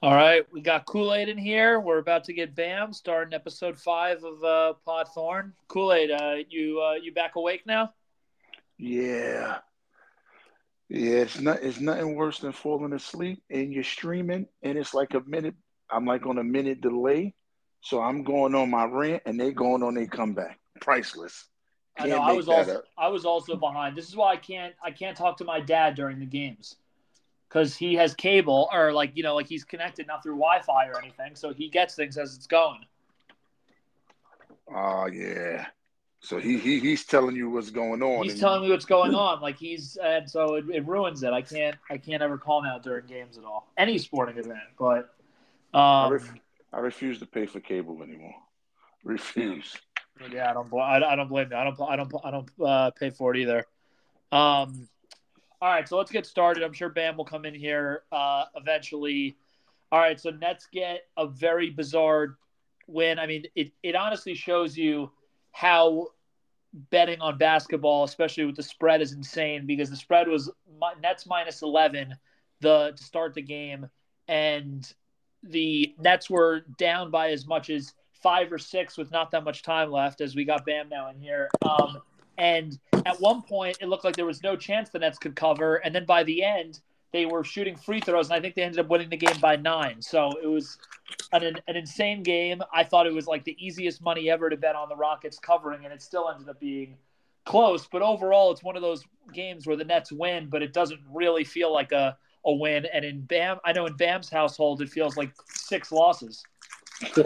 All right, we got Kool Aid in here. We're about to get Bam starting episode five of uh, Pod Thorn. Kool Aid, uh, you uh, you back awake now? Yeah, yeah. It's not. It's nothing worse than falling asleep and you're streaming, and it's like a minute. I'm like on a minute delay, so I'm going on my rant, and they're going on their comeback. Priceless. I know. I was also up. I was also behind. This is why I can't I can't talk to my dad during the games because he has cable or like you know like he's connected not through Wi-Fi or anything, so he gets things as it's going. Oh yeah. So he, he he's telling you what's going on. He's telling me what's going on. Like he's and so it, it, ruins it. I can't I can't ever call him out during games at all. Any sporting event, but um, I, ref, I refuse to pay for cable anymore. Refuse. Yeah, I don't. I, I don't blame you. I don't. I don't. I don't uh, pay for it either. Um, all right, so let's get started. I'm sure Bam will come in here uh, eventually. All right, so Nets get a very bizarre win. I mean, it, it honestly shows you how betting on basketball, especially with the spread, is insane because the spread was Nets minus 11 the to start the game, and the Nets were down by as much as five or six with not that much time left as we got Bam now in here. Um, and at one point, it looked like there was no chance the Nets could cover. And then by the end, they were shooting free throws, and I think they ended up winning the game by nine. So it was an, an insane game. I thought it was like the easiest money ever to bet on the Rockets covering, and it still ended up being close. But overall, it's one of those games where the Nets win, but it doesn't really feel like a, a win. And in Bam, I know in Bam's household, it feels like six losses.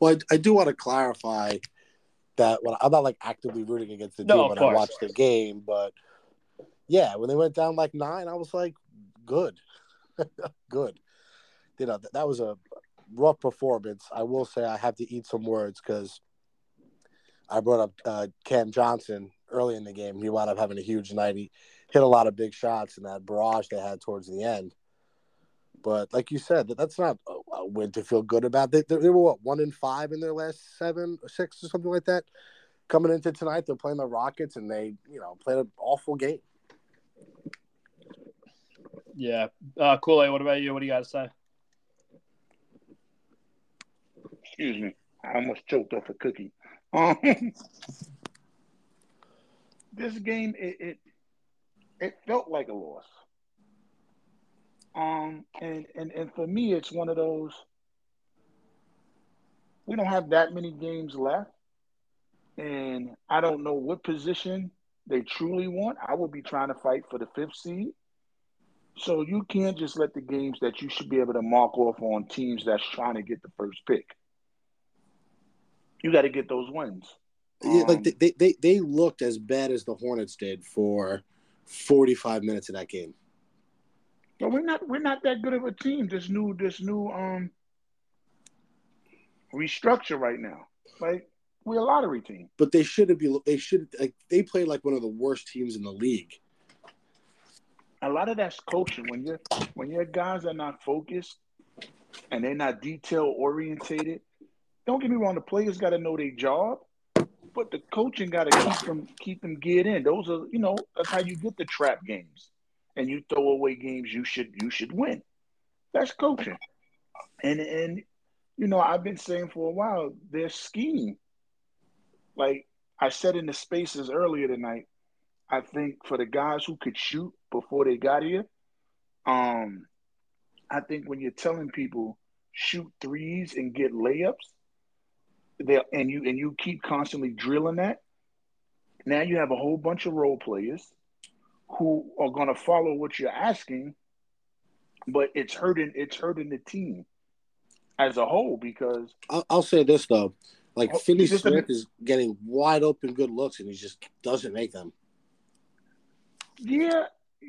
well, I, I do want to clarify that when I'm not like actively rooting against the team no, when course, I watch the game, but yeah, when they went down like nine, I was like, good, good. You know, that, that was a rough performance. I will say I have to eat some words because I brought up uh, Cam Johnson early in the game. He wound up having a huge night. He hit a lot of big shots in that barrage they had towards the end. But like you said, that's not a win to feel good about. They, they were what one in five in their last seven or six or something like that. Coming into tonight, they're playing the Rockets, and they you know played an awful game. Yeah, uh, Kool Aid. What about you? What do you got to say? Excuse me, I almost choked off a cookie. Um, this game, it, it it felt like a loss. Um, and, and, and for me, it's one of those, we don't have that many games left. And I don't know what position they truly want. I will be trying to fight for the fifth seed. So you can't just let the games that you should be able to mark off on teams that's trying to get the first pick. You got to get those wins. Yeah, like um, they, they they looked as bad as the Hornets did for 45 minutes of that game. But we're not we're not that good of a team. This new this new um restructure right now. Like we're a lottery team. But they shouldn't be. They should like they play like one of the worst teams in the league. A lot of that's coaching. When you when your guys are not focused and they're not detail orientated. Don't get me wrong. The players got to know their job, but the coaching got to keep them keep them geared in. Those are you know that's how you get the trap games and you throw away games you should you should win. That's coaching. And and you know, I've been saying for a while, their scheme. Like I said in the spaces earlier tonight, I think for the guys who could shoot before they got here, um, I think when you're telling people shoot threes and get layups, there and you and you keep constantly drilling that, now you have a whole bunch of role players who are going to follow what you're asking, but it's hurting it's hurting the team as a whole because I'll, I'll say this though, like oh, Finney Smith a, is getting wide open good looks and he just doesn't make them. Yeah,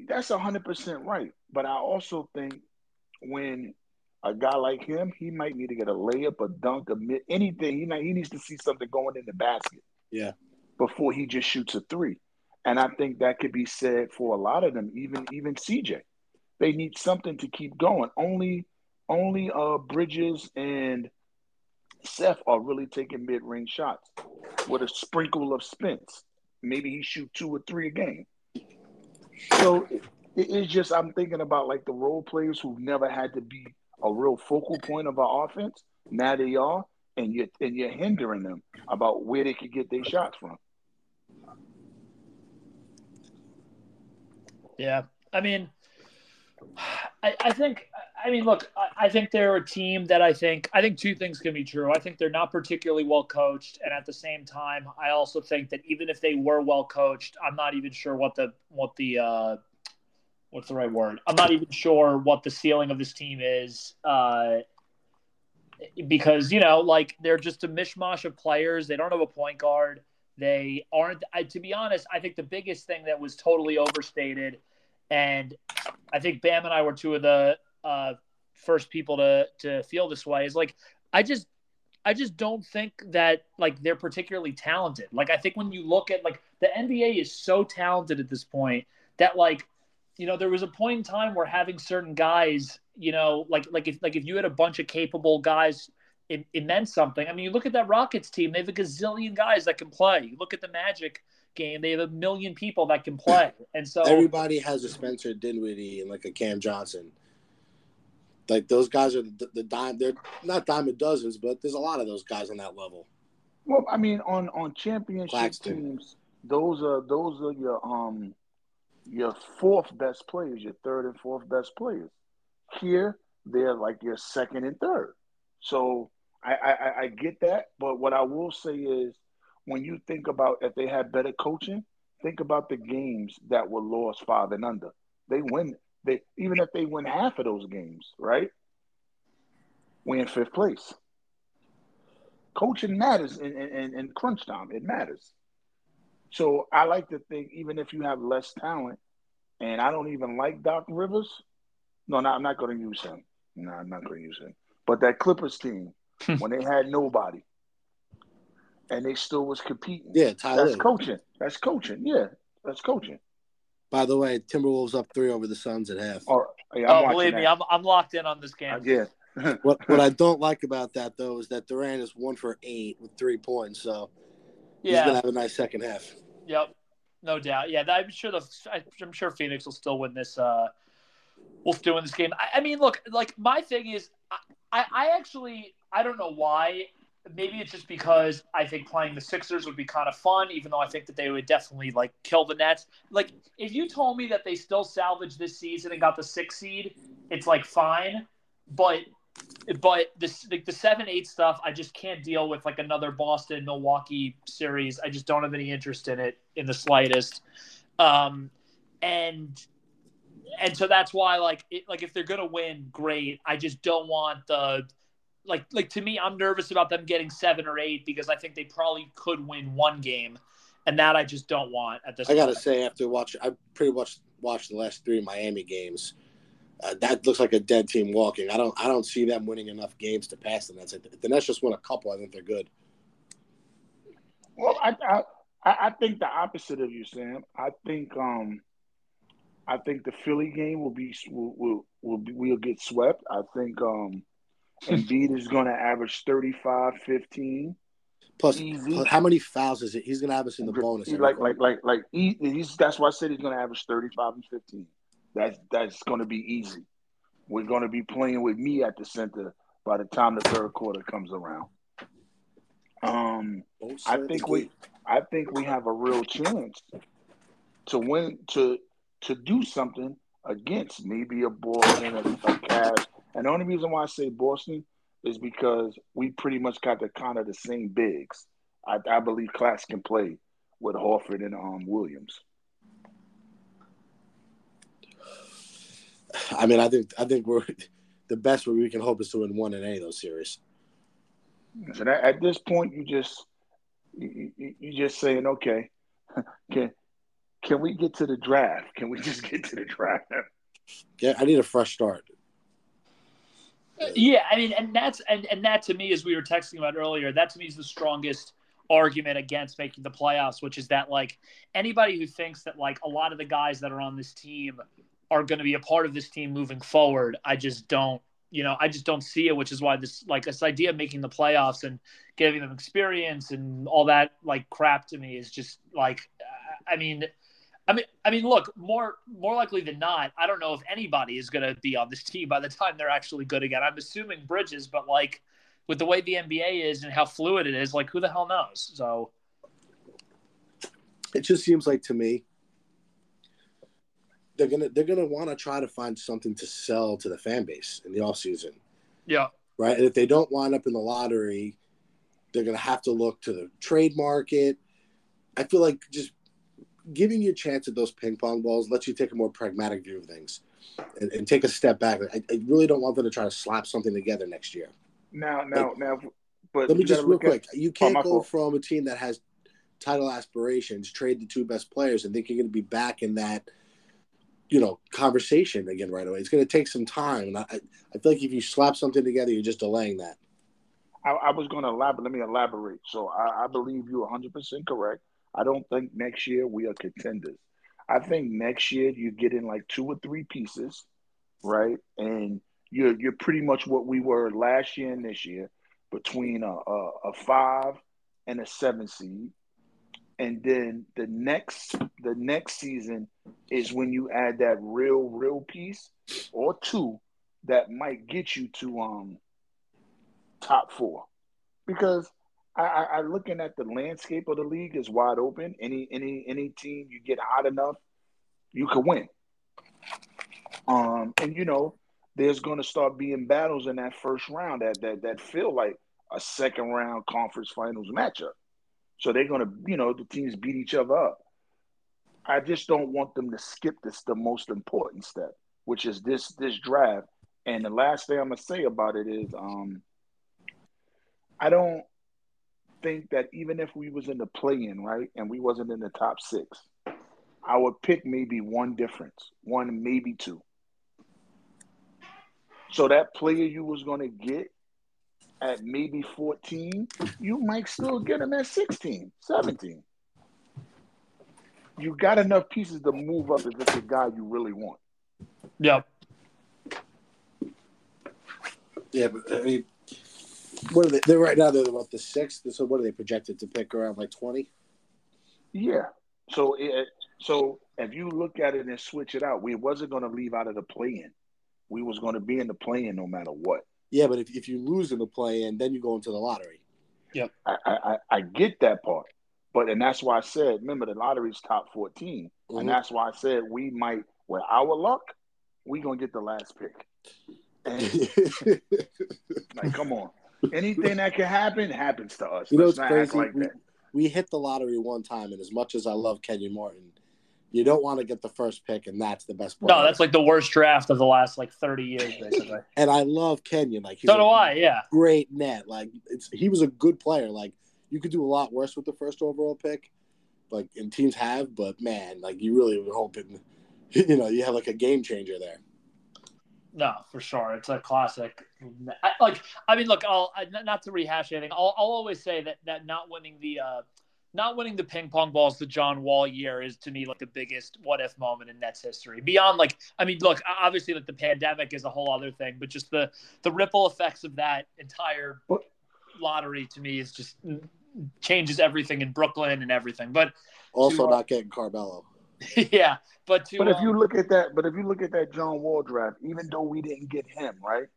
that's hundred percent right. But I also think when a guy like him, he might need to get a layup, a dunk, a mid, anything. He he needs to see something going in the basket. Yeah. Before he just shoots a three. And I think that could be said for a lot of them, even even CJ. They need something to keep going. Only only uh Bridges and Seth are really taking mid-range shots with a sprinkle of Spence. Maybe he shoot two or three a game. So it's just I'm thinking about like the role players who've never had to be a real focal point of our offense. Now they are, and you're and you're hindering them about where they could get their shots from. Yeah, I mean, I, I think I mean, look, I, I, think they're a team that I think I think two things can be true. I think they're not particularly well coached, and at the same time, I also think that even if they were well coached, I'm not even sure what the what the uh, what's the right word? I'm not even sure what the ceiling of this team is. Uh, because you know, like they're just a mishmash of players. They don't have a point guard. They aren't. I, to be honest, I think the biggest thing that was totally overstated, and I think Bam and I were two of the uh, first people to to feel this way is like I just I just don't think that like they're particularly talented. Like I think when you look at like the NBA is so talented at this point that like you know there was a point in time where having certain guys you know like like if like if you had a bunch of capable guys it, it meant something. I mean you look at that Rockets team they have a gazillion guys that can play. You look at the Magic game they have a million people that can play and so everybody has a Spencer Dinwiddie and like a Cam Johnson like those guys are the, the dime. They're not dime dozens, but there's a lot of those guys on that level. Well, I mean, on on championship Claxton. teams, those are those are your um your fourth best players, your third and fourth best players. Here, they're like your second and third. So I, I, I get that, but what I will say is, when you think about if they had better coaching, think about the games that were lost five and under. They win. They even if they win half of those games, right? We in fifth place. Coaching matters in, in, in crunch time. It matters. So I like to think even if you have less talent, and I don't even like Doc Rivers. No, no, I'm not going to use him. No, I'm not going to use him. But that Clippers team, when they had nobody, and they still was competing. Yeah, Tyler. That's coaching. That's coaching. Yeah, that's coaching. By the way, Timberwolves up three over the Suns at half. Oh, yeah, oh believe that. me, I'm I'm locked in on this game. Uh, yeah. what what I don't like about that though is that Durant is one for eight with three points, so yeah. he's gonna have a nice second half. Yep, no doubt. Yeah, I'm sure the I'm sure Phoenix will still win this. Uh, will still win this game. I, I mean, look, like my thing is, I, I actually I don't know why maybe it's just because I think playing the Sixers would be kind of fun, even though I think that they would definitely like kill the Nets. Like if you told me that they still salvaged this season and got the six seed, it's like fine, but but this like the seven eight stuff, I just can't deal with like another Boston Milwaukee series. I just don't have any interest in it in the slightest. Um, and and so that's why like it, like if they're gonna win, great. I just don't want the like like to me, I'm nervous about them getting seven or eight because I think they probably could win one game, and that I just don't want at this. I gotta say, after watching, I pretty much watched the last three Miami games. Uh, that looks like a dead team walking. I don't I don't see them winning enough games to pass the Nets. If the Nets just win a couple, I think they're good. Well, I I, I think the opposite of you, Sam. I think um I think the Philly game will be will will will, be, will get swept. I think um Embiid is going to average 35, 15. Plus, plus, how many fouls is it? He's going to have us in the bonus. Like, like, like, like, he, he's, that's why I said he's going to average 35 and 15. That's, that's going to be easy. We're going to be playing with me at the center by the time the third quarter comes around. Um, I think we, I think we have a real chance to win, to, to do something against maybe a Boston, a, a Cavs, and the only reason why I say Boston is because we pretty much got the kind of the same bigs. I, I believe Clax can play with Horford and um, Williams. I mean, I think I think we're the best where we can hope is to win one in any of those series. So that, at this point, you just you, you just saying, okay, can can we get to the draft? Can we just get to the draft? Yeah, I need a fresh start. Yeah, I mean, and that's and, and that to me, as we were texting about earlier, that to me is the strongest argument against making the playoffs, which is that like anybody who thinks that like a lot of the guys that are on this team are going to be a part of this team moving forward, I just don't, you know, I just don't see it. Which is why this like this idea of making the playoffs and giving them experience and all that like crap to me is just like, I mean, I mean, I mean, look, more more likely than not, I don't know if anybody is going to be on this team by the time they're actually good again. I'm assuming Bridges, but like with the way the NBA is and how fluid it is, like who the hell knows? So it just seems like to me they're gonna they're gonna want to try to find something to sell to the fan base in the off season. Yeah. Right. And if they don't wind up in the lottery, they're gonna have to look to the trade market. I feel like just giving you a chance at those ping pong balls lets you take a more pragmatic view of things and, and take a step back. I, I, really don't want them to try to slap something together next year. Now, now, like, now, but let me just real quick. At, you can't oh, go from a team that has title aspirations, trade the two best players, and think you're going to be back in that, you know, conversation again right away. It's going to take some time, and I, I feel like if you slap something together, you're just delaying that. I, I was going to elaborate. Let me elaborate. So I, I believe you're 100 percent correct. I don't think next year we are contenders. I think next year you get in like two or three pieces, right? And you're you're pretty much what we were last year and this year, between a, a, a five and a seven seed. And then the next the next season is when you add that real real piece or two that might get you to um top four, because I, I, I looking at the landscape of the league is wide open. Any any any team you get hot enough, you can win. Um, and you know, there's going to start being battles in that first round that that that feel like a second round conference finals matchup. So they're going to, you know, the teams beat each other up. I just don't want them to skip this the most important step, which is this this draft. And the last thing I'm gonna say about it is, um, I don't think that even if we was in the play-in, right, and we wasn't in the top six, I would pick maybe one difference, one maybe two. So that player you was going to get at maybe 14, you might still get him at 16, 17. You got enough pieces to move up if it's a guy you really want. Yep. Yeah, but I mean, what are they? They're right now. They're about the sixth. So what are they projected to pick around like twenty? Yeah. So it, so if you look at it and switch it out, we wasn't going to leave out of the play-in. We was going to be in the play-in no matter what. Yeah, but if, if you lose in the play-in, then you go into the lottery. Yep. I, I, I get that part, but and that's why I said, remember the lottery's top 14 mm-hmm. and that's why I said we might, with our luck, we gonna get the last pick. And, like, come on anything that can happen happens to us. You know, it's crazy. Like we, we, hit the lottery one time, and as much as I love Kenyon Martin, you don't want to get the first pick, and that's the best. Player. No, that's like the worst draft of the last like thirty years, basically. and I love Kenyon. Like, so do I. Yeah, great net. Like, it's he was a good player. Like, you could do a lot worse with the first overall pick. Like, and teams have, but man, like you really were hoping, you know, you have like a game changer there. No, for sure, it's a classic. I, like, I mean, look, I'll not to rehash anything. I'll, I'll always say that that not winning the uh, not winning the ping pong balls the John Wall year is to me like the biggest what if moment in Nets history. Beyond like, I mean, look, obviously like the pandemic is a whole other thing, but just the the ripple effects of that entire lottery to me is just changes everything in Brooklyn and everything. But also to, not getting Carmelo. yeah, but to, but if um, you look at that, but if you look at that John Wall draft, even though we didn't get him right,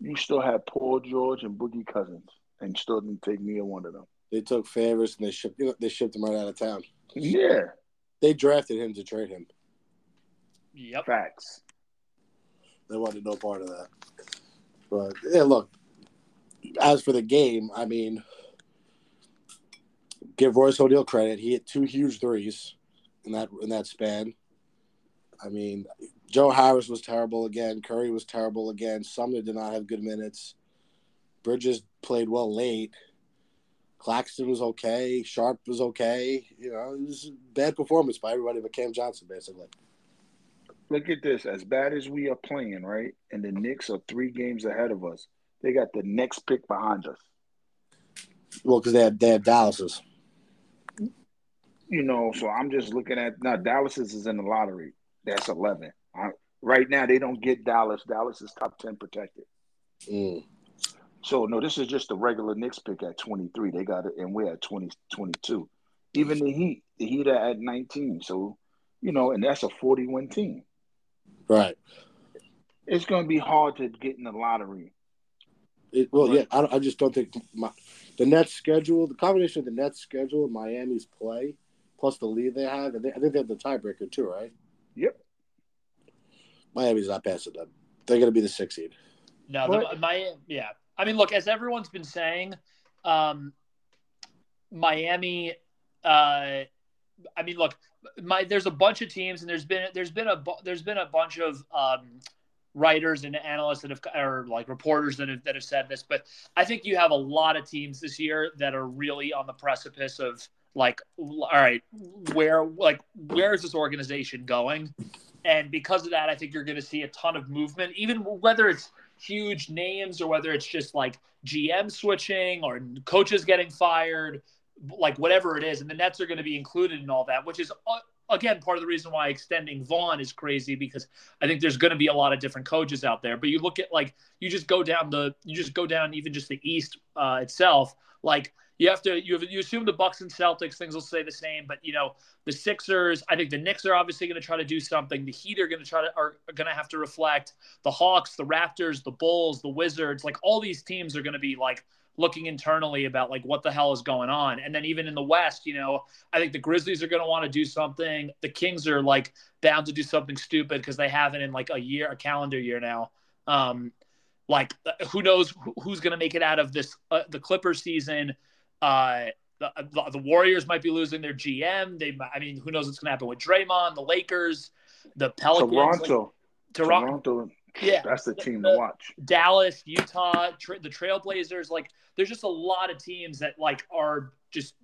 you still had Paul George and Boogie Cousins, and still didn't take neither one of them. They took Favors and they shipped you know, they shipped him right out of town. Yeah, they drafted him to trade him. Yep, facts. They wanted no part of that. But yeah, look. As for the game, I mean, give Royce O'Neale credit. He hit two huge threes in that in that span. I mean, Joe Harris was terrible again. Curry was terrible again. Sumner did not have good minutes. Bridges played well late. Claxton was okay. Sharpe was okay. You know, it was bad performance by everybody but Cam Johnson, basically. Look at this. As bad as we are playing, right? And the Knicks are three games ahead of us. They got the next pick behind us. Well, because they have they have Dallas's you know, so I'm just looking at now. Dallas is in the lottery. That's eleven. I, right now, they don't get Dallas. Dallas is top ten protected. Mm. So no, this is just a regular Knicks pick at 23. They got it, and we're at 20, 22. Even the Heat, the Heat are at 19. So you know, and that's a 41 team. Right. It's going to be hard to get in the lottery. It, well, yeah, I, I just don't think my, the Nets schedule, the combination of the Nets schedule and Miami's play, plus the lead they have, and they, I think they have the tiebreaker too, right? Yep. Miami's not passing them. They're going to be the sixth seed. No, the, my yeah. I mean, look, as everyone's been saying, um, Miami. Uh, I mean, look, my there's a bunch of teams, and there's been there's been a there's been a bunch of um, writers and analysts that have or like reporters that have that have said this, but I think you have a lot of teams this year that are really on the precipice of like, all right, where like where is this organization going? And because of that, I think you're going to see a ton of movement, even whether it's huge names or whether it's just like GM switching or coaches getting fired, like whatever it is. And the Nets are going to be included in all that, which is uh, again part of the reason why extending Vaughn is crazy because I think there's going to be a lot of different coaches out there. But you look at like you just go down the you just go down even just the East uh, itself, like you have to you have, you assume the Bucks and Celtics things will stay the same, but you know the Sixers. I think the Knicks are obviously going to try to do something. The Heat are going to try to are, are going to have to reflect. The Hawks, the Raptors, the Bulls, the Wizards, like all these teams are going to be like looking internally about like what the hell is going on. And then even in the West, you know, I think the Grizzlies are going to want to do something. The Kings are like bound to do something stupid because they haven't in like a year, a calendar year now. Um, like who knows who's going to make it out of this uh, the Clippers season uh, the, the Warriors might be losing their GM. They, I mean, who knows what's going to happen with Draymond, the Lakers, the Pelicans, Toronto, like, Toronto. Toronto. Yeah, that's the team the, to watch. Dallas, Utah, tra- the Trailblazers. Like, there's just a lot of teams that like are just,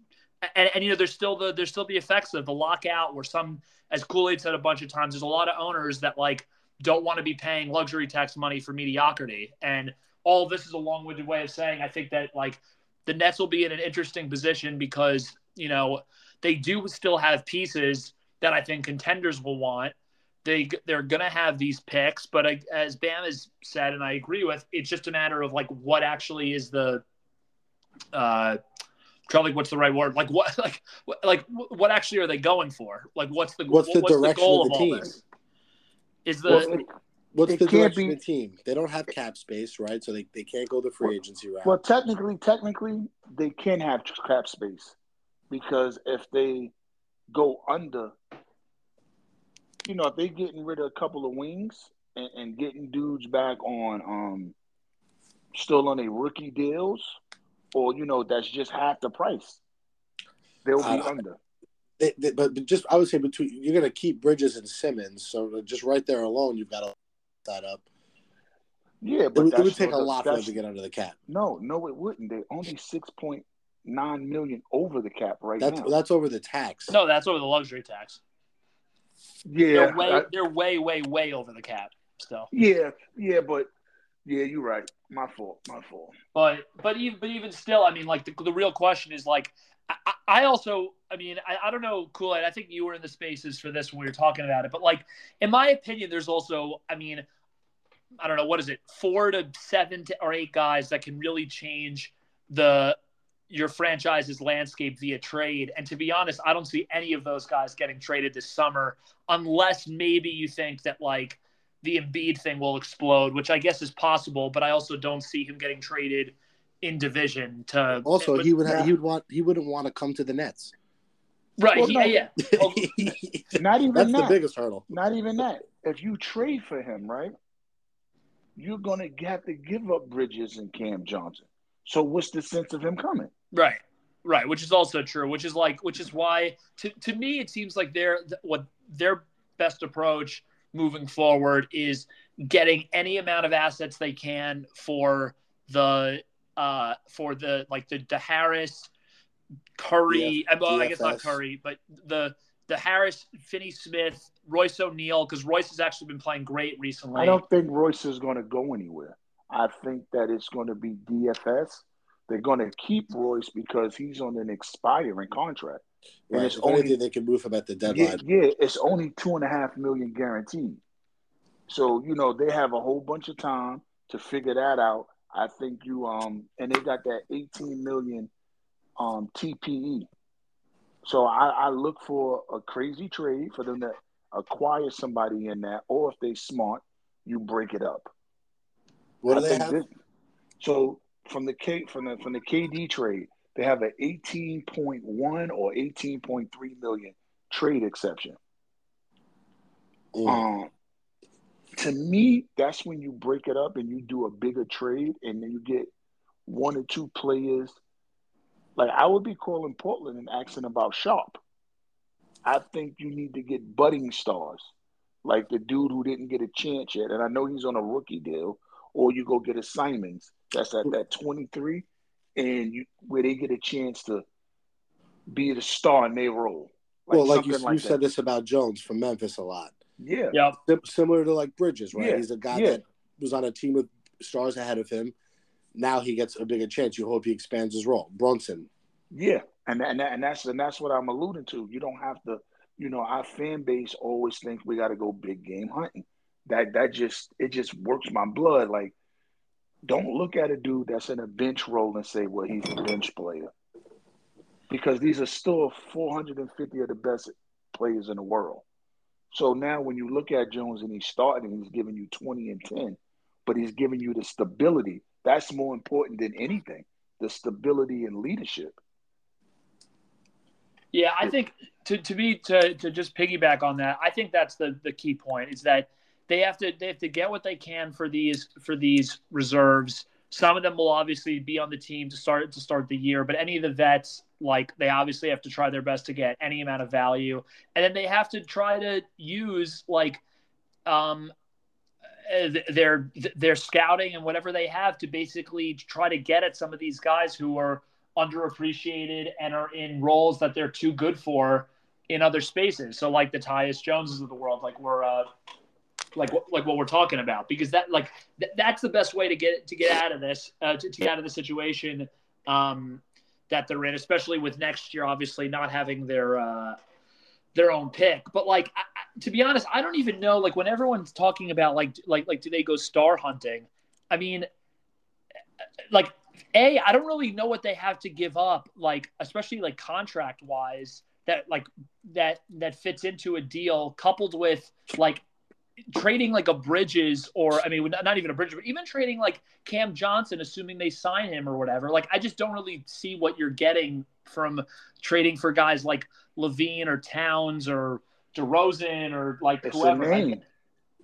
and, and you know, there's still the there's still the effects of the lockout, where some, as Kool Aid said a bunch of times, there's a lot of owners that like don't want to be paying luxury tax money for mediocrity, and all this is a long-winded way of saying I think that like the Nets will be in an interesting position because, you know, they do still have pieces that I think contenders will want. They they're gonna have these picks, but as Bam has said, and I agree with, it's just a matter of like what actually is the, uh, trying like what's the right word? Like what like like what actually are they going for? Like what's the what's the what's direction the goal of the of team? this? Is the Well, it- What's the can't direction be- the team? They don't have cap space, right? So they, they can't go the free agency route. Well, technically, technically, they can have cap space because if they go under, you know, if they're getting rid of a couple of wings and, and getting dudes back on, um, still on a rookie deals, or you know, that's just half the price, they'll be Uh, under. They- they- but just I would say between you're going to keep Bridges and Simmons, so just right there alone, you've got to that up. Yeah, but would, it that's would take a lot for them to get under the cap. No, no, it wouldn't. They're only six point nine million over the cap right That's now. that's over the tax. no, that's over the luxury tax. yeah, They're way I- they're way way way over the cap still. yeah, yeah, but yeah, you're right. My fault. My fault. But but even but even still, I mean, like the, the real question is like I, I- also I mean I, I don't know Kool Aid. I think you were in the spaces for this when we were talking about it. But like in my opinion, there's also I mean I don't know what is it four to seven to, or eight guys that can really change the your franchise's landscape via trade. And to be honest, I don't see any of those guys getting traded this summer unless maybe you think that like the Embiid thing will explode, which I guess is possible, but I also don't see him getting traded in division to Also, but- he would ha- Yeah. he would want he wouldn't want to come to the Nets. right, Well, he- no. yeah. Oh, Not even That's the biggest hurdle. Not even that. If you trade for him, right, you're gonna have to give up Bridges and Cam Johnson. So what's the sense of him coming? Right. Right, which is also true, which is like which is why to, to me it seems like their what their best approach moving forward is getting any amount of assets they can for the uh for the like the, the Harris Curry DF well, I guess not Curry, but the the Harris, Finney Smith, Royce O'Neale, because Royce has actually been playing great recently. I don't think Royce is going to go anywhere. I think that it's going to be DFS. They're going to keep Royce because he's on an expiring contract. And Right. it's If only anything, they can move him at the yeah, deadline. yeah, it's only two and a half million guaranteed. So you know they have a whole bunch of time to figure that out. I think you um and they got that eighteen million um TPE. So I, I look for a crazy trade for them to acquire somebody in that, or if they smart, you break it up. What do they have? This, so from the K from the from the KD trade, they have an 18.1 or 18.3 million trade exception. Mm. Um, to me, that's when you break it up and you do a bigger trade, and then you get one or two players. Like I would be calling Portland and asking about Sharpe. I think you need to get budding stars, like the dude who didn't get a chance yet, and I know he's on a rookie deal. Or you go get a Simons that's at that 23, and you where they get a chance to be the star in their role. Like well, like you, like you said this about Jones from Memphis a lot. Yeah. Yeah. similar to like Bridges, right? Yeah. He's a guy yeah. that was on a team with stars ahead of him. Now he gets a bigger chance. You hope he expands his role. Brunson. Yeah, and and, and that's and that's what I'm alluding to. You don't have to. You know, our fan base always thinks we got to go big game hunting. That that just it just works my blood. Like, don't look at a dude that's in a bench role and say, "Well, he's a bench player," because these are still 450 of the best players in the world. So now when you look at Jones and he's starting, he's giving you 20 and 10, but he's giving you the stability. That's more important than anything the stability and leadership. Yeah, I think to, to be to, to just piggyback on that, I think that's the, the key point is that they have to they have to get what they can for these for these reserves some of them will obviously be on the team to start to start the year, but any of the vets, like they obviously have to try their best to get any amount of value, and then they have to try to use like um, their their scouting and whatever they have to basically try to get at some of these guys who are underappreciated and are in roles that they're too good for in other spaces. So like the Tyus Joneses of the world, like we're uh, like like what we're talking about because that like th- that's the best way to get to get out of this uh, to, to, get out of the situation um, that they're in, especially with next year obviously not having their uh, their own pick. But like I, to be honest, I don't even know like when everyone's talking about like like like do they go star hunting? I mean, like a I don't really know what they have to give up like especially like contract wise that like that that fits into a deal coupled with like trading like a Bridges or I mean not even a Bridges, but even trading like Cam Johnson, assuming they sign him or whatever. Like I just don't really see what you're getting from trading for guys like LaVine or Towns or DeRozan or like it's whoever. The name.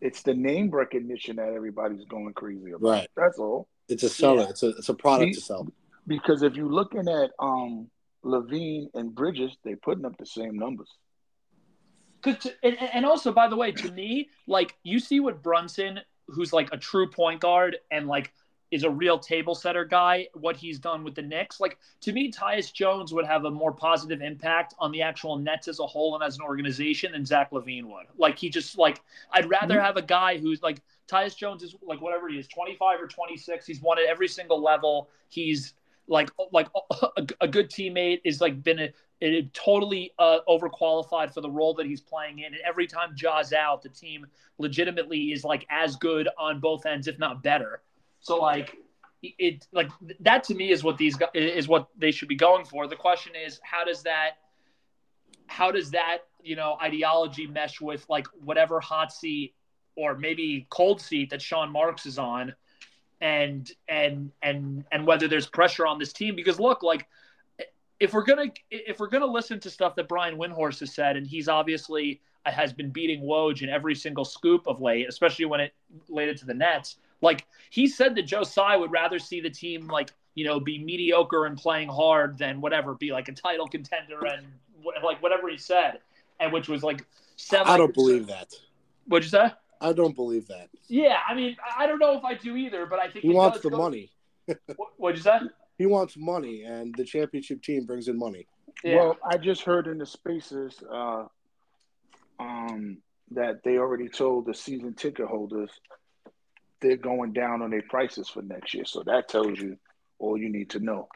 It's the name recognition that everybody's going crazy about. Right. That's all. It's a seller. Yeah. It's a it's a product to sell. Because if you're looking at um LaVine and Bridges, they're putting up the same numbers. Cause and, and also, by the way, to me, like you see what Brunson, who's like a true point guard and like is a real table setter guy, what he's done with the Knicks. Like to me, Tyus Jones would have a more positive impact on the actual Nets as a whole and as an organization than Zach LaVine would. Like he just like I'd rather mm-hmm. have a guy who's like Tyus Jones is like whatever he is, 25 or 26. He's won at every single level. He's like like a, a good teammate is like been a, a totally uh, overqualified for the role that he's playing in. And every time Ja's out, the team legitimately is like as good on both ends, if not better. So like it like that to me is what these is what they should be going for. The question is how does that how does that you know ideology mesh with like whatever hot seat or maybe cold seat that Sean Marks is on? and and and and whether there's pressure on this team because look like if we're gonna if we're gonna listen to stuff that Brian Windhorst has said and he's obviously uh, has been beating Woj in every single scoop of late especially when it related to the Nets like he said that Joe Tsai would rather see the team like you know be mediocre and playing hard than whatever be like a title contender and like whatever he said and which was like seven I don't believe that what'd you say I don't believe that. Yeah, I mean, I don't know if I do either, but I think he wants the money. What'd you say? He wants money, and the championship team brings in money. Yeah. Well, I just heard in the spaces uh, um, that they already told the season ticket holders they're going down on their prices for next year. So that tells you all you need to know.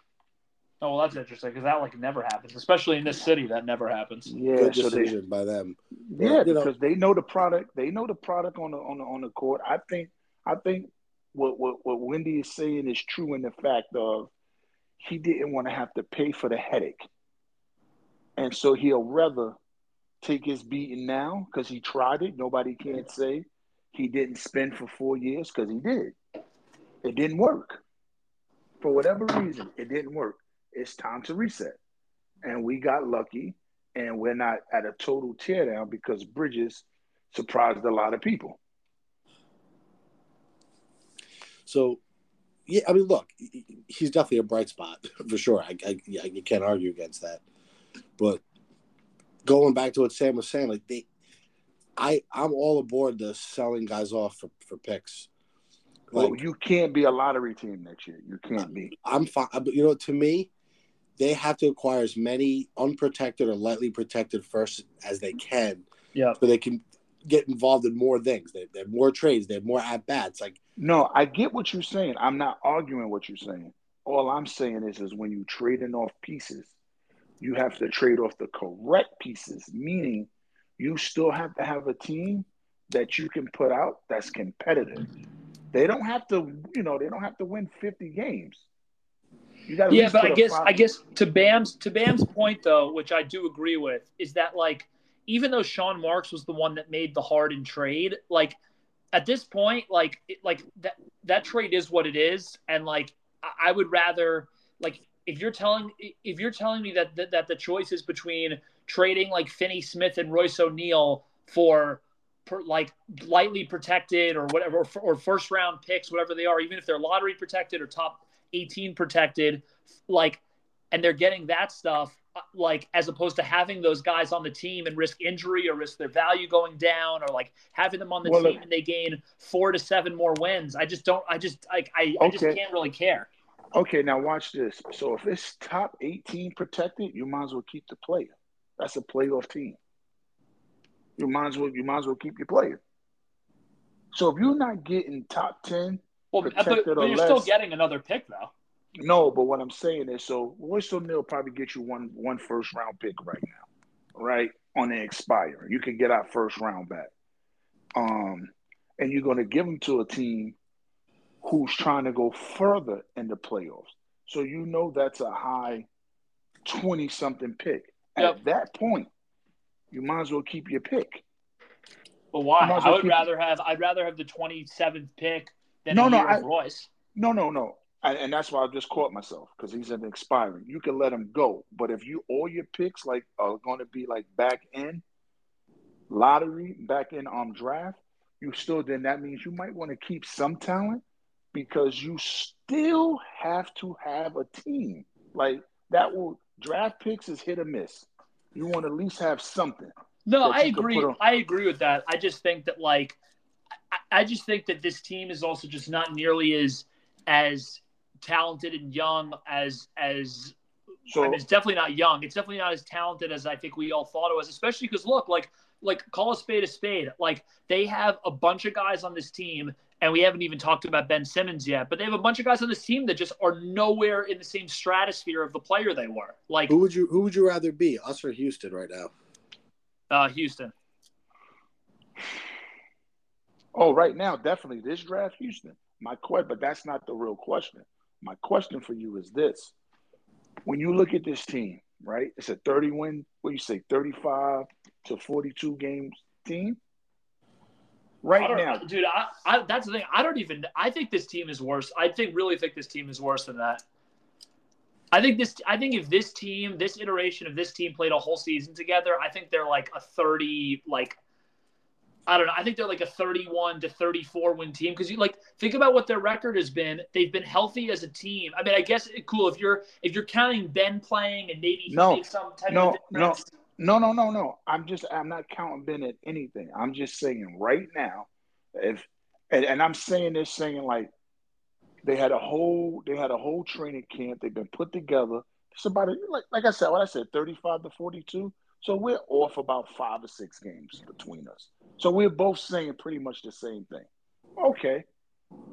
Oh, well, that's interesting because that like never happens, especially in this city. That never happens. Yeah, Good decision they, by them. Yeah, but, because know. they know the product. They know the product on the on the on the court. I think I think what what what Windy is saying is true in the fact of he didn't want to have to pay for the headache, and so he'll rather take his beating now because he tried it. Nobody can't say he didn't spend for four years because he did. It didn't work. For whatever reason, it didn't work. It's time to reset. And we got lucky, and we're not at a total teardown because Bridges surprised a lot of people. So, yeah, I mean, look, he's definitely a bright spot for sure. I, I, you can't argue against that. But going back to what Sam was saying, like they, I, I'm all aboard the selling guys off for, for picks. Like, well, you can't be a lottery team next year. You can't be. I'm fine. You know, to me, they have to acquire as many unprotected or lightly protected first as they can. Yeah. So they can get involved in more things. They, they have more trades. They have more at bats. Like no, I get what you're saying. I'm not arguing what you're saying. All I'm saying is, is when you're trading off pieces, you have to trade off the correct pieces. Meaning, you still have to have a team that you can put out that's competitive. They don't have to, you know, they don't have to win 50 games. You got yeah, but I guess I guess to Bam's to Bam's point though, which I do agree with, is that like even though Sean Marks was the one that made the Harden trade, like at this point, like like that that trade is what it is, and like I would rather like if you're telling if you're telling me that that, that the choice is between trading like Finney Smith and Royce O'Neale for per, like lightly protected or whatever or, or first round picks, whatever they are, even if they're lottery protected or top 18 protected, like, and they're getting that stuff Uh, like as opposed to having those guys on the team and risk injury or risk their value going down or like having them on the well, team look, and they gain four to seven more wins. I just don't. I just like I, okay. I just can't really care. Okay, now watch this. So if it's top eighteen protected, you might as well keep the player. That's a playoff team. You might as well you might as well keep your player. So if you're not getting top ten, well, but, but you're less, still getting another pick though. No, but what I'm saying is, so Royce O'Neale probably get you one one first round pick right now, right on the expire. You can get our first round back, um, and you're going to give them to a team who's trying to go further in the playoffs. So you know that's a high twenty something pick. Yep. At that point, you might as well keep your pick. But why? Well I would rather have I'd rather have the twenty seventh pick than no, no, I, Royce. No, no, no and that's why I just caught myself because he's an expiring. You can let him go, but if you all your picks like are going to be like back in lottery, back in um draft, you still then that means you might want to keep some talent because you still have to have a team like that. Will draft picks is hit or miss. You want to at least have something. No, I agree. I agree with that. I just think that like I, I just think that this team is also just not nearly as as talented and young as as so, I mean, it's definitely not young. It's definitely not as talented as I think we all thought it was. Especially because look, like like call a spade a spade. Like they have a bunch of guys on this team, and we haven't even talked about Ben Simmons yet. But they have a bunch of guys on this team that just are nowhere in the same stratosphere of the player they were. Like who would you who would you rather be, us or Houston right now? Uh, Houston. Oh, right now, definitely this draft, Houston. My question, but that's not the real question. My question for you is this. When you look at this team, right? It's a 30 win, what do you say, 35 to 42 games team? Right now. Dude, I, I, that's the thing. I don't even I think this team is worse. I think really think this team is worse than that. I think this I think if this team, this iteration of this team played a whole season together, I think they're like a 30 like I don't know. I think they're like a 31 to 34 win team because you like think about what their record has been. They've been healthy as a team. I mean, I guess eh, cool if you're if you're counting Ben playing and maybe he no, some type no, of no, no, no, no, no. I'm just I'm not counting Ben at anything. I'm just saying right now, if and, and I'm saying this saying like they had a whole they had a whole training camp. They've been put together. It's about like like I said, what I said, 35 to 42. So we're off about five or six games between us. So we're both saying pretty much the same thing. Okay,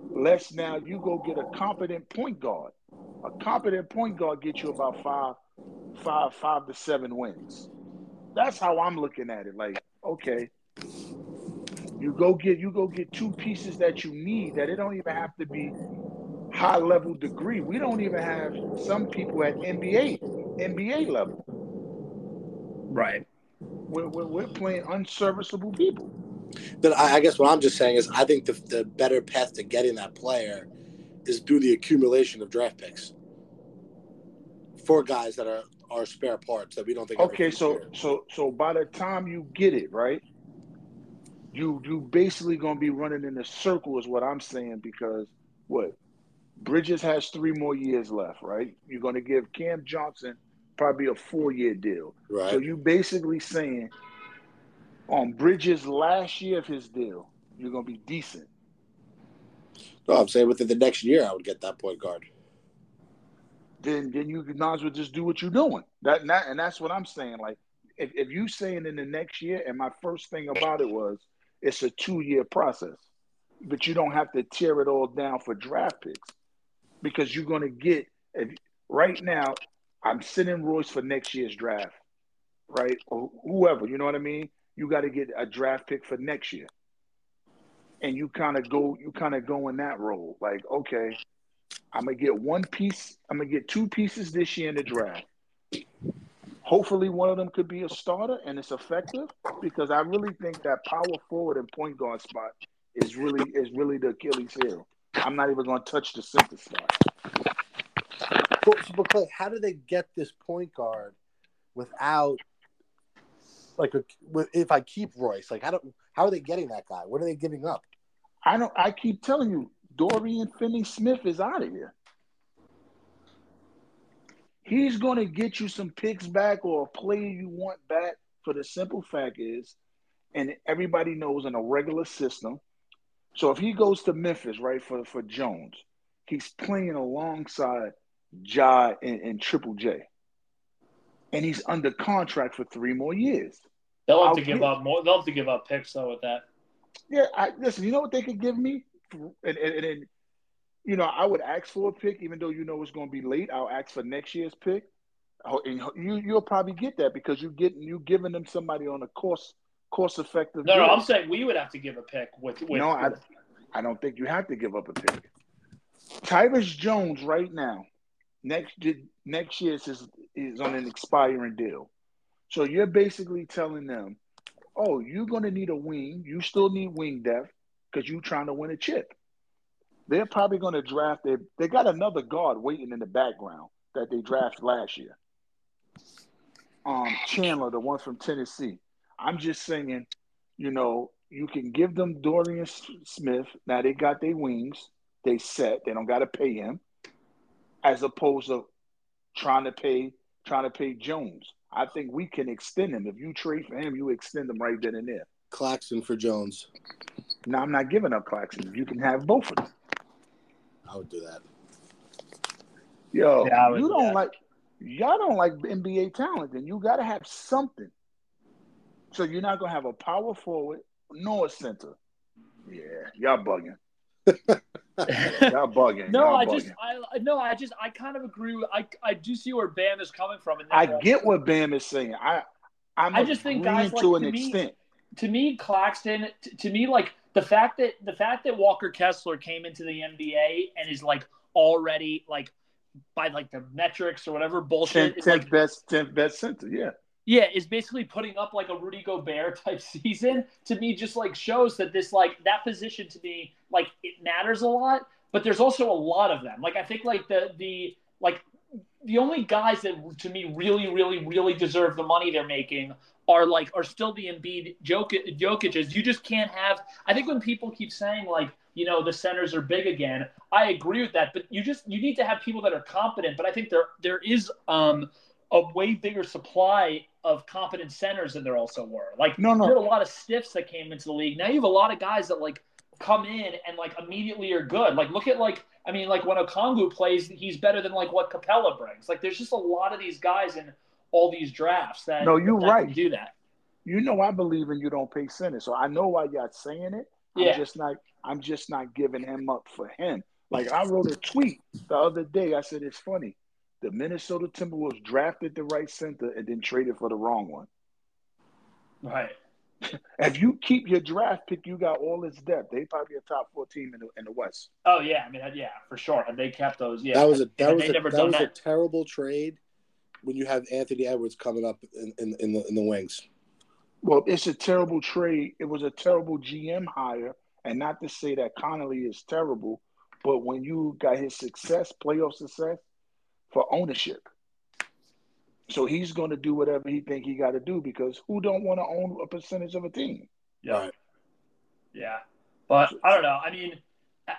let's now you go get a competent point guard. A competent point guard gets you about five, five, five to seven wins. That's how I'm looking at it. Like, okay, you go get you go get two pieces that you need that it don't even have to be high level degree. We don't even have some people at NBA NBA level. Right. we're, we're, we're playing unserviceable people. But I, I, guess what I'm just saying is I think the, the better path to getting that player is through the accumulation of draft picks for guys that are are spare parts that we don't think. Okay, so so so by the time you get it right, you you basically gonna be running in a circle is what I'm saying because what Bridges has three more years left, right? You're gonna give Cam Johnson probably a four year deal. Right. So you basically saying on Bridges' last year of his deal, you're gonna be decent. No, I'm saying within the next year, I would get that point guard. Then, then you might as well just do what you're doing. That, and, that, and that's what I'm saying. Like, if, if you saying in the next year, and my first thing about it was, it's a two year process, but you don't have to tear it all down for draft picks because you're going to get. If, right now, I'm sending Royce for next year's draft, right? Or whoever, you know what I mean? You got to get a draft pick for next year. And you kind of go, you kind of go in that role. Like, okay, I'm gonna get one piece. I'm gonna get two pieces this year in the draft. Hopefully, one of them could be a starter and it's effective because I really think that power forward and point guard spot is really is really the Achilles heel. I'm not even to touch the center spot. But, but how do they get this point guard without like if I keep Royce? Like how do how are they getting that guy? What are they giving up? I don't. I keep telling you, Dorian Finney-Smith is out of here. He's going to get you some picks back or a player you want back. For the simple fact is, and everybody knows in a regular system. So if he goes to Memphis, right for for Jones, he's playing alongside Ja and, and Triple J. And he's under contract for three more years. They'll have I'll to give up more. They'll have to give up picks though with that. Yeah, I, listen. You know what they could give me, and, and, and you know I would ask for a pick, even though you know it's going to be late. I'll ask for next year's pick, oh, and you you'll probably get that because you get you giving them somebody on a course course effective. No, deal. no, I'm saying we would have to give a pick with. with no, I, I don't think you have to give up a pick. Tyus Jones right now next next year is is on an expiring deal. So you're basically telling them, "Oh, you're going to need a wing. You still need wing depth because you're trying to win a chip." They're probably going to draft. They they got another guard waiting in the background that they drafted last year. Um, Chandler, the one from Tennessee. I'm just saying, you know, you can give them Dorian Smith. Now they got their wings. They set. They don't got to pay him as opposed to trying to pay trying to pay Jones. I think we can extend him. If you trade for him, you extend him right then and there. Claxton for Jones. No, I'm not giving up Claxton. You can have both of them. I would do that. Yo, yeah, you don't like y'all don't like NBA talent, then you gotta have something. So you're not gonna have a power forward nor a center. Yeah, y'all bugging. Y'all bugging. no, Y'all I bugging. just, I no, I just, I kind of agree. With, I, I do see where Bam is coming from. And I get what Bam is saying. I, I'm I just think guys like, to an to me, extent. To me, Claxton, to, to me, like the fact that the fact that Walker Kessler came into the NBA and is like already like by like the metrics or whatever bullshit. 10th, like, best, tenth best center. Yeah. Yeah, is basically putting up like a Rudy Gobert type season to me just like shows that this like that position to me like it matters a lot, but there's also a lot of them. Like I think like the the like the only guys that to me really really really deserve the money they're making are like are still the Embiid Jokic Jokic's. You just can't have. I think when people keep saying like you know the centers are big again, I agree with that. But you just you need to have people that are competent. But I think there there is um a way bigger supply of competent centers than there also were. Like no, no. a lot of stiffs that came into the league. Now you have a lot of guys that like come in and like immediately are good. Like look at like I mean like when Okongwu plays, he's better than like what Capela brings. Like there's just a lot of these guys in all these drafts that no, you're that right. do that. You know I believe in you don't pay centers, so I know why y'all saying it. I'm yeah. just not I'm just not giving him up for him. Like I wrote a tweet the other day. I said it's funny the Minnesota Timberwolves drafted the right center and then traded for the wrong one. Right. if you keep your draft pick, you got all this depth. They probably a top four team in the in the West. Oh yeah, I mean yeah, for sure. And they kept those. Yeah, that was a that was a, that was that. a terrible trade when you have Anthony Edwards coming up in, in, in the in the wings. Well, it's a terrible trade. It was a terrible GM hire, and not to say that Connelly is terrible, but when you got his success, playoff success, for ownership. So he's going to do whatever he think he got to do because who don't want to own a percentage of a team? Yeah. Right. Yeah. But I don't know. I mean,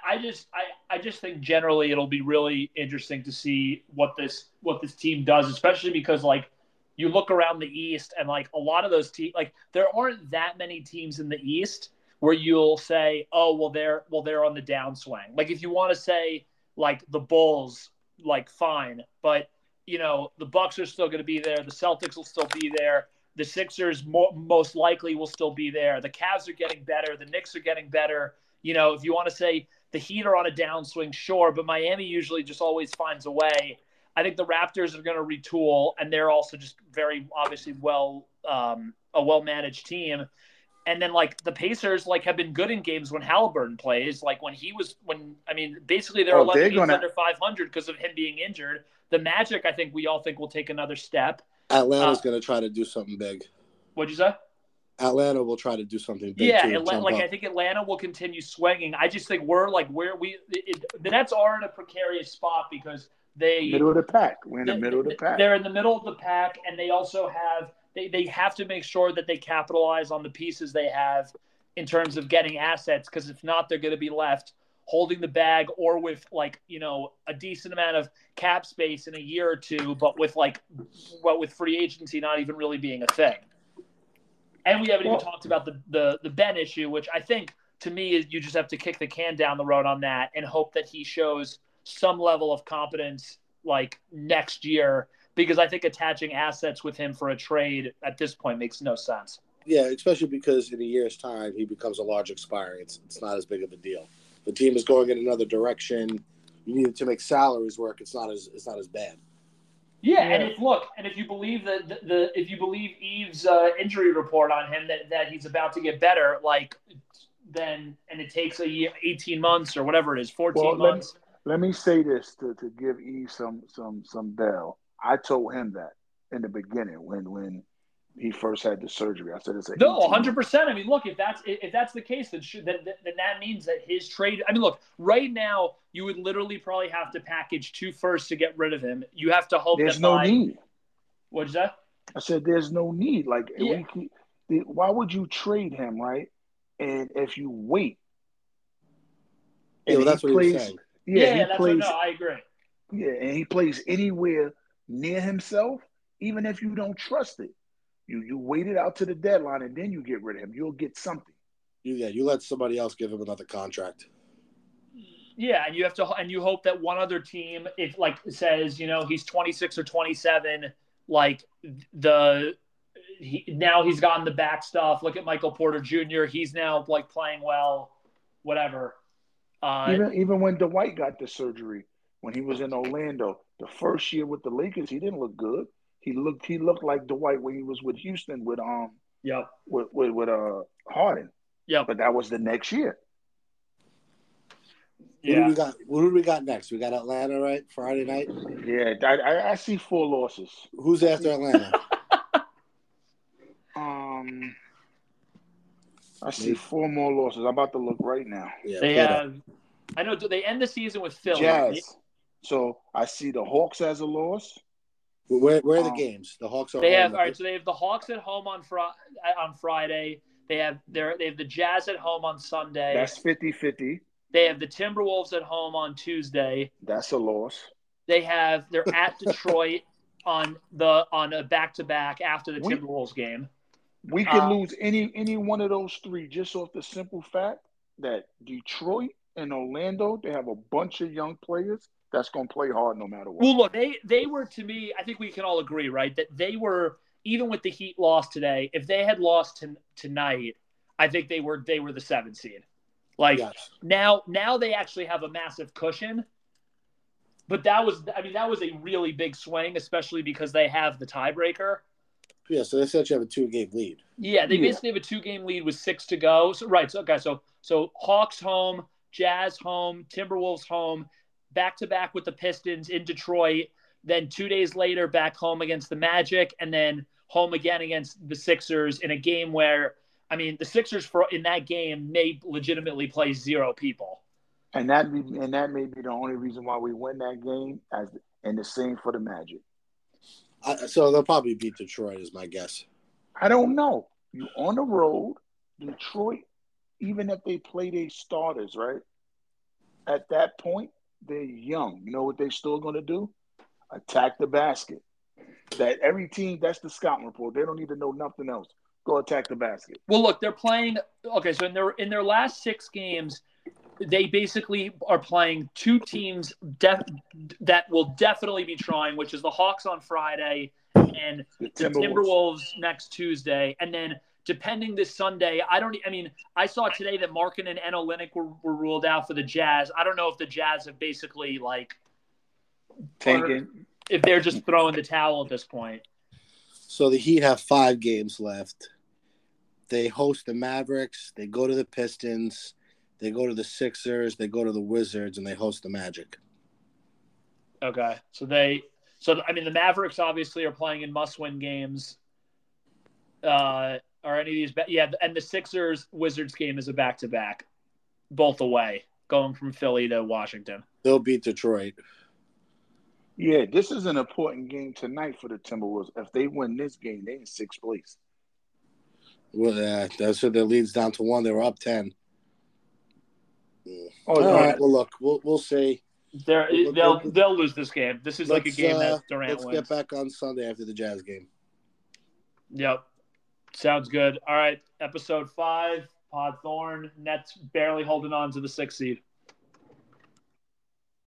I just I, I just think generally it'll be really interesting to see what this what this team does, especially because like you look around the East and like a lot of those teams like there aren't that many teams in the East where you'll say, oh well they're well they're on the downswing. Like if you want to say like the Bulls, like fine, but you know the Bucks are still going to be there, the Celtics will still be there, the Sixers mo- most likely will still be there, the Cavs are getting better, the Knicks are getting better. You know if you want to say the Heat are on a downswing, sure, but Miami usually just always finds a way. I think the Raptors are going to retool, and they're also just very obviously well um, a well managed team. And then like the Pacers like have been good in games when Halliburton plays. Like when he was when I mean basically they're oh, 11 games gonna... under 500 because of him being injured. The Magic I think we all think will take another step. Atlanta's uh, going to try to do something big. What'd you say? Atlanta will try to do something big. Yeah, Atlanta, like up. I think Atlanta will continue swinging. I just think we're like where we it, the Nets are in a precarious spot because they middle of the pack. We're in the, the middle of the pack. They're in the middle of the pack, and they also have they, they have to make sure that they capitalize on the pieces they have in terms of getting assets because if not, they're going to be left holding the bag or with like you know a decent amount of cap space in a year or two, but with like what with free agency not even really being a thing. And we haven't well, even talked about the, the the Ben issue, which I think to me is you just have to kick the can down the road on that and hope that he shows some level of competence like next year because I think attaching assets with him for a trade at this point makes no sense. Yeah, especially because in a year's time he becomes a large expiring. It's it's not as big of a deal. The team is going in another direction. You need to make salaries work. It's not as it's not as bad. Yeah, yeah, and if look, and if you believe the, the, the if you believe Eve's uh, injury report on him that, that he's about to get better, like then and it takes a year, eighteen months or whatever it is, fourteen well, months. Let me, let me say this to, to give Eve some some some bell. I told him that in the beginning when when he first had the surgery. I said it's a no, one hundred percent. I mean, look, if that's if that's the case, then, should, then then that means that his trade. I mean, look, right now you would literally probably have to package two firsts to get rid of him. You have to hope there's no by, need. What's that? I said there's no need. Like, yeah. why would you trade him, right? And if you wait, yeah, well, that's what plays, he's saying. Yeah, yeah that's plays, what, no, I agree. Yeah, and he plays anywhere near himself, even if you don't trust it you you wait it out to the deadline and then you get rid of him. You'll get something. You, yeah, you let somebody else give him another contract. Yeah, and you have to, and you hope that one other team, if like says, you know, he's 26 or 27, like the he, now he's gotten the back stuff. Look at Michael Porter Jr. He's now like playing well, whatever. Uh, even even when Dwight got the surgery when he was in Orlando, the first year with the Lakers, he didn't look good. He looked he looked like Dwight when he was with Houston with um yep with with, with uh Harden. Yeah, but that was the next year. Yeah. What do we got? What do we got next? We got Atlanta, right? Friday night. Yeah, I, I, I see four losses. Who's after Atlanta? um, I see four more losses. I'm about to look right now. Yeah, they have. I know. Do they end the season with Philly? Jazz. So I see the Hawks as a loss. Where, where are the um, games? The Hawks are. They have all right. So they have the Hawks at home on fr- on Friday. They have their they have the Jazz at home on Sunday. That's 50-50. They have the Timberwolves at home on Tuesday. That's a loss. They have they're at Detroit on the on a back to back after the we, Timberwolves game. We can um, lose any any one of those three just off the simple fact that Detroit and Orlando they have a bunch of young players that's going to play hard no matter what. Well, look, they they were to me. I think we can all agree, right, that they were even with the Heat loss today. If they had lost to, tonight, I think they were they were the seventh seed. Like yes. now, now they actually have a massive cushion. But that was, I mean, that was a really big swing, especially because they have the tiebreaker. Yeah, so they essentially have a two-game lead. Yeah, they yeah. basically have a two-game lead with six to go. So right, so okay, so so Hawks home, Jazz home, Timberwolves home, back to back with the Pistons in Detroit. Then two days later, back home against the Magic, and then home again against the Sixers in a game where I mean the Sixers for in that game may legitimately play zero people. And that and that may be the only reason why we win that game as and the same for the Magic. Uh, so they'll probably beat Detroit, is my guess. I don't know. You on the road, Detroit, even if they play their starters, right? At that point, they're young. You know what they're still going to do? Attack the basket. That every team, that's the scouting report. They don't need to know nothing else. Go attack the basket. Well, look, they're playing. Okay, so in their in their last six games, they basically are playing two teams def- that will definitely be trying, which is the Hawks on Friday and the Timberwolves. Timberwolves next Tuesday, and then depending this Sunday, I don't. I mean, I saw today that Markkanen and Olynyk were, were ruled out for the Jazz. I don't know if the Jazz have basically like tanking, if they're just throwing the towel at this point. So the Heat have five games left. They host the Mavericks. They go to the Pistons. They go to the Sixers. They go to the Wizards, and they host the Magic. Okay, so they. So I mean, the Mavericks obviously are playing in must-win games. Uh, are any of these? Ba- yeah, and the Sixers Wizards game is a back-to-back, both away, going from Philly to Washington. They'll beat Detroit. Yeah, this is an important game tonight for the Timberwolves. If they win this game, they're in sixth place. Well, uh, that's what their leads down to one. They were up ten. Oh, All right. Well, look, we'll we'll see. They're, we'll, they'll we'll, they'll lose this game. This is like a game uh, that Durant let's wins. get back on Sunday after the Jazz game. Yep, sounds good. All right, episode five. Pod Thorn Nets barely holding on to the sixth seed.